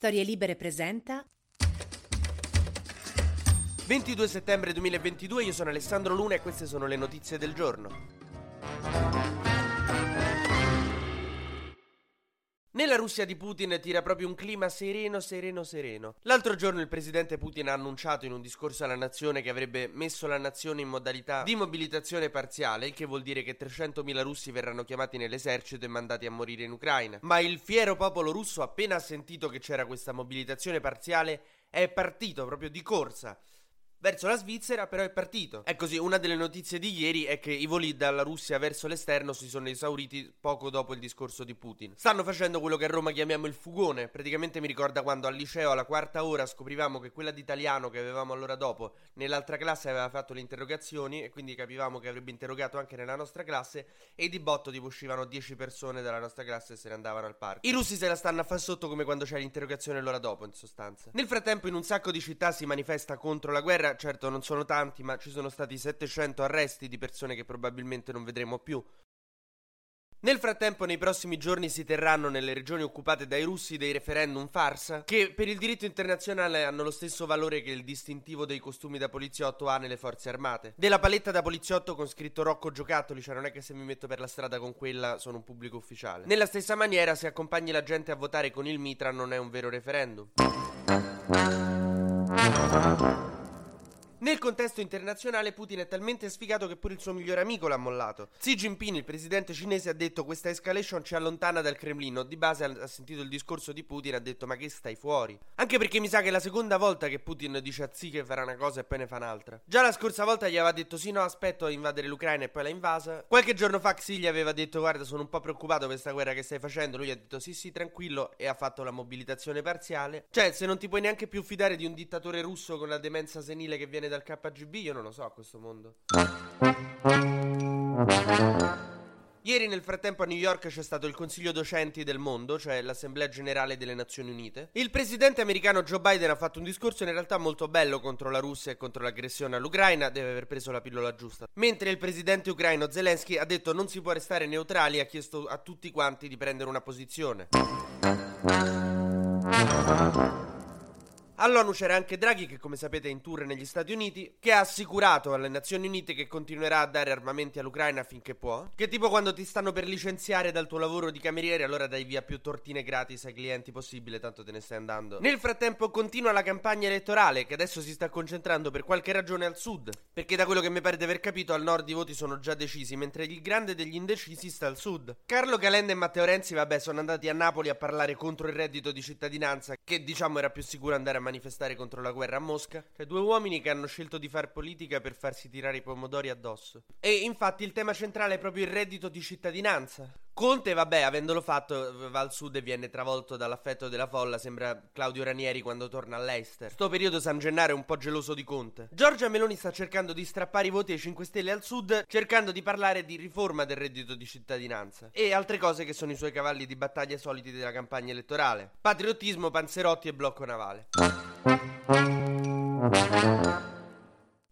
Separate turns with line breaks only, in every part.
Storie Libere presenta
22 settembre 2022, io sono Alessandro Luna e queste sono le notizie del giorno. Nella Russia di Putin tira proprio un clima sereno, sereno, sereno. L'altro giorno il presidente Putin ha annunciato in un discorso alla nazione che avrebbe messo la nazione in modalità di mobilitazione parziale, il che vuol dire che 300.000 russi verranno chiamati nell'esercito e mandati a morire in Ucraina. Ma il fiero popolo russo, appena sentito che c'era questa mobilitazione parziale, è partito proprio di corsa verso la Svizzera, però è partito. È così, una delle notizie di ieri è che i voli dalla Russia verso l'esterno si sono esauriti poco dopo il discorso di Putin. Stanno facendo quello che a Roma chiamiamo il fugone. Praticamente mi ricorda quando al liceo alla quarta ora scoprivamo che quella di italiano che avevamo all'ora dopo nell'altra classe aveva fatto le interrogazioni e quindi capivamo che avrebbe interrogato anche nella nostra classe e di botto tipo uscivano 10 persone dalla nostra classe e se ne andavano al parco. I russi se la stanno a far sotto come quando c'è l'interrogazione l'ora dopo, in sostanza. Nel frattempo in un sacco di città si manifesta contro la guerra certo non sono tanti, ma ci sono stati 700 arresti di persone che probabilmente non vedremo più. Nel frattempo, nei prossimi giorni si terranno nelle regioni occupate dai russi dei referendum farsa, che per il diritto internazionale hanno lo stesso valore che il distintivo dei costumi da poliziotto ha nelle forze armate. Della paletta da poliziotto con scritto Rocco Giocattoli, cioè non è che se mi metto per la strada con quella sono un pubblico ufficiale. Nella stessa maniera, se accompagni la gente a votare con il mitra non è un vero referendum. Nel contesto internazionale Putin è talmente sfigato che pure il suo migliore amico l'ha mollato. Xi Jinping, il presidente cinese, ha detto questa escalation ci allontana dal Cremlino. Di base ha sentito il discorso di Putin e ha detto ma che stai fuori? Anche perché mi sa che è la seconda volta che Putin dice a Xi che farà una cosa e poi ne fa un'altra. Già la scorsa volta gli aveva detto sì no aspetto a invadere l'Ucraina e poi l'ha invasa. Qualche giorno fa Xi gli aveva detto guarda sono un po' preoccupato per questa guerra che stai facendo. Lui ha detto sì sì tranquillo e ha fatto la mobilitazione parziale. Cioè se non ti puoi neanche più fidare di un dittatore russo con la demenza senile che viene dal KGB io non lo so a questo mondo. Ieri nel frattempo a New York c'è stato il Consiglio Docenti del Mondo, cioè l'Assemblea Generale delle Nazioni Unite. Il presidente americano Joe Biden ha fatto un discorso in realtà molto bello contro la Russia e contro l'aggressione all'Ucraina, deve aver preso la pillola giusta. Mentre il presidente ucraino Zelensky ha detto non si può restare neutrali e ha chiesto a tutti quanti di prendere una posizione. All'ONU c'era anche Draghi, che come sapete è in tour negli Stati Uniti, che ha assicurato alle Nazioni Unite che continuerà a dare armamenti all'Ucraina finché può. Che tipo quando ti stanno per licenziare dal tuo lavoro di cameriere, allora dai via più tortine gratis ai clienti possibile, tanto te ne stai andando. Nel frattempo continua la campagna elettorale, che adesso si sta concentrando per qualche ragione al sud. Perché da quello che mi pare di aver capito, al nord i voti sono già decisi, mentre il grande degli indecisi sta al sud. Carlo Calenda e Matteo Renzi, vabbè, sono andati a Napoli a parlare contro il reddito di cittadinanza, che diciamo era più sicuro andare a manifestare contro la guerra a Mosca. Cioè, due uomini che hanno scelto di far politica per farsi tirare i pomodori addosso. E infatti il tema centrale è proprio il reddito di cittadinanza. Conte, vabbè, avendolo fatto, va al sud e viene travolto dall'affetto della folla. Sembra Claudio Ranieri quando torna all'Ester. Sto periodo San Gennaro è un po' geloso di Conte. Giorgia Meloni sta cercando di strappare i voti ai 5 Stelle al sud, cercando di parlare di riforma del reddito di cittadinanza. E altre cose che sono i suoi cavalli di battaglia soliti della campagna elettorale: patriottismo, panzerotti e blocco navale.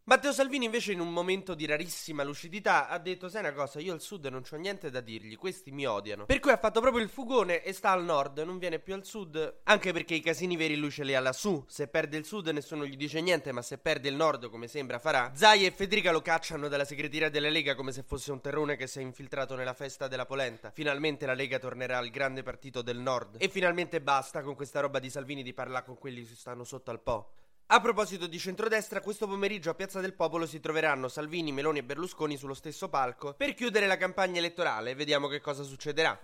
Matteo Salvini invece in un momento di rarissima lucidità ha detto sai una cosa? Io al sud non ho niente da dirgli questi mi odiano. Per cui ha fatto proprio il fugone e sta al nord non viene più al sud anche perché i casini veri lui ce li ha lassù. Se perde il sud nessuno gli dice niente ma se perde il nord come sembra farà. Zai e Federica lo cacciano dalla segreteria della Lega come se fosse un terrone che si è infiltrato nella festa della polenta. Finalmente la Lega tornerà al grande partito del nord. E finalmente basta con questa roba di Salvini di parlare con quelli che stanno sotto al po' A proposito di centrodestra, questo pomeriggio a Piazza del Popolo si troveranno Salvini, Meloni e Berlusconi sullo stesso palco per chiudere la campagna elettorale. Vediamo che cosa succederà.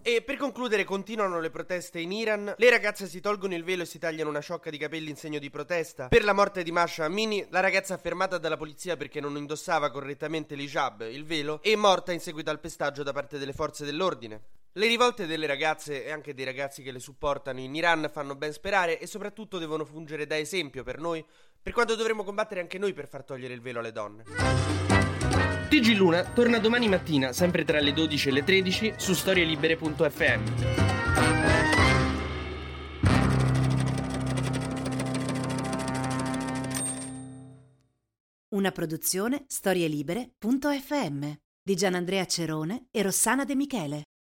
E per concludere continuano le proteste in Iran, le ragazze si tolgono il velo e si tagliano una ciocca di capelli in segno di protesta. Per la morte di Masha Amini, la ragazza fermata dalla polizia perché non indossava correttamente l'hijab, il velo, è morta in seguito al pestaggio da parte delle forze dell'ordine. Le rivolte delle ragazze e anche dei ragazzi che le supportano in Iran fanno ben sperare e soprattutto devono fungere da esempio per noi, per quando dovremo combattere anche noi per far togliere il velo alle donne. TG Luna torna domani mattina, sempre tra le 12 e le 13, su storielibere.fm.
Una produzione storielibere.fm di Gianandrea Cerone e Rossana De Michele.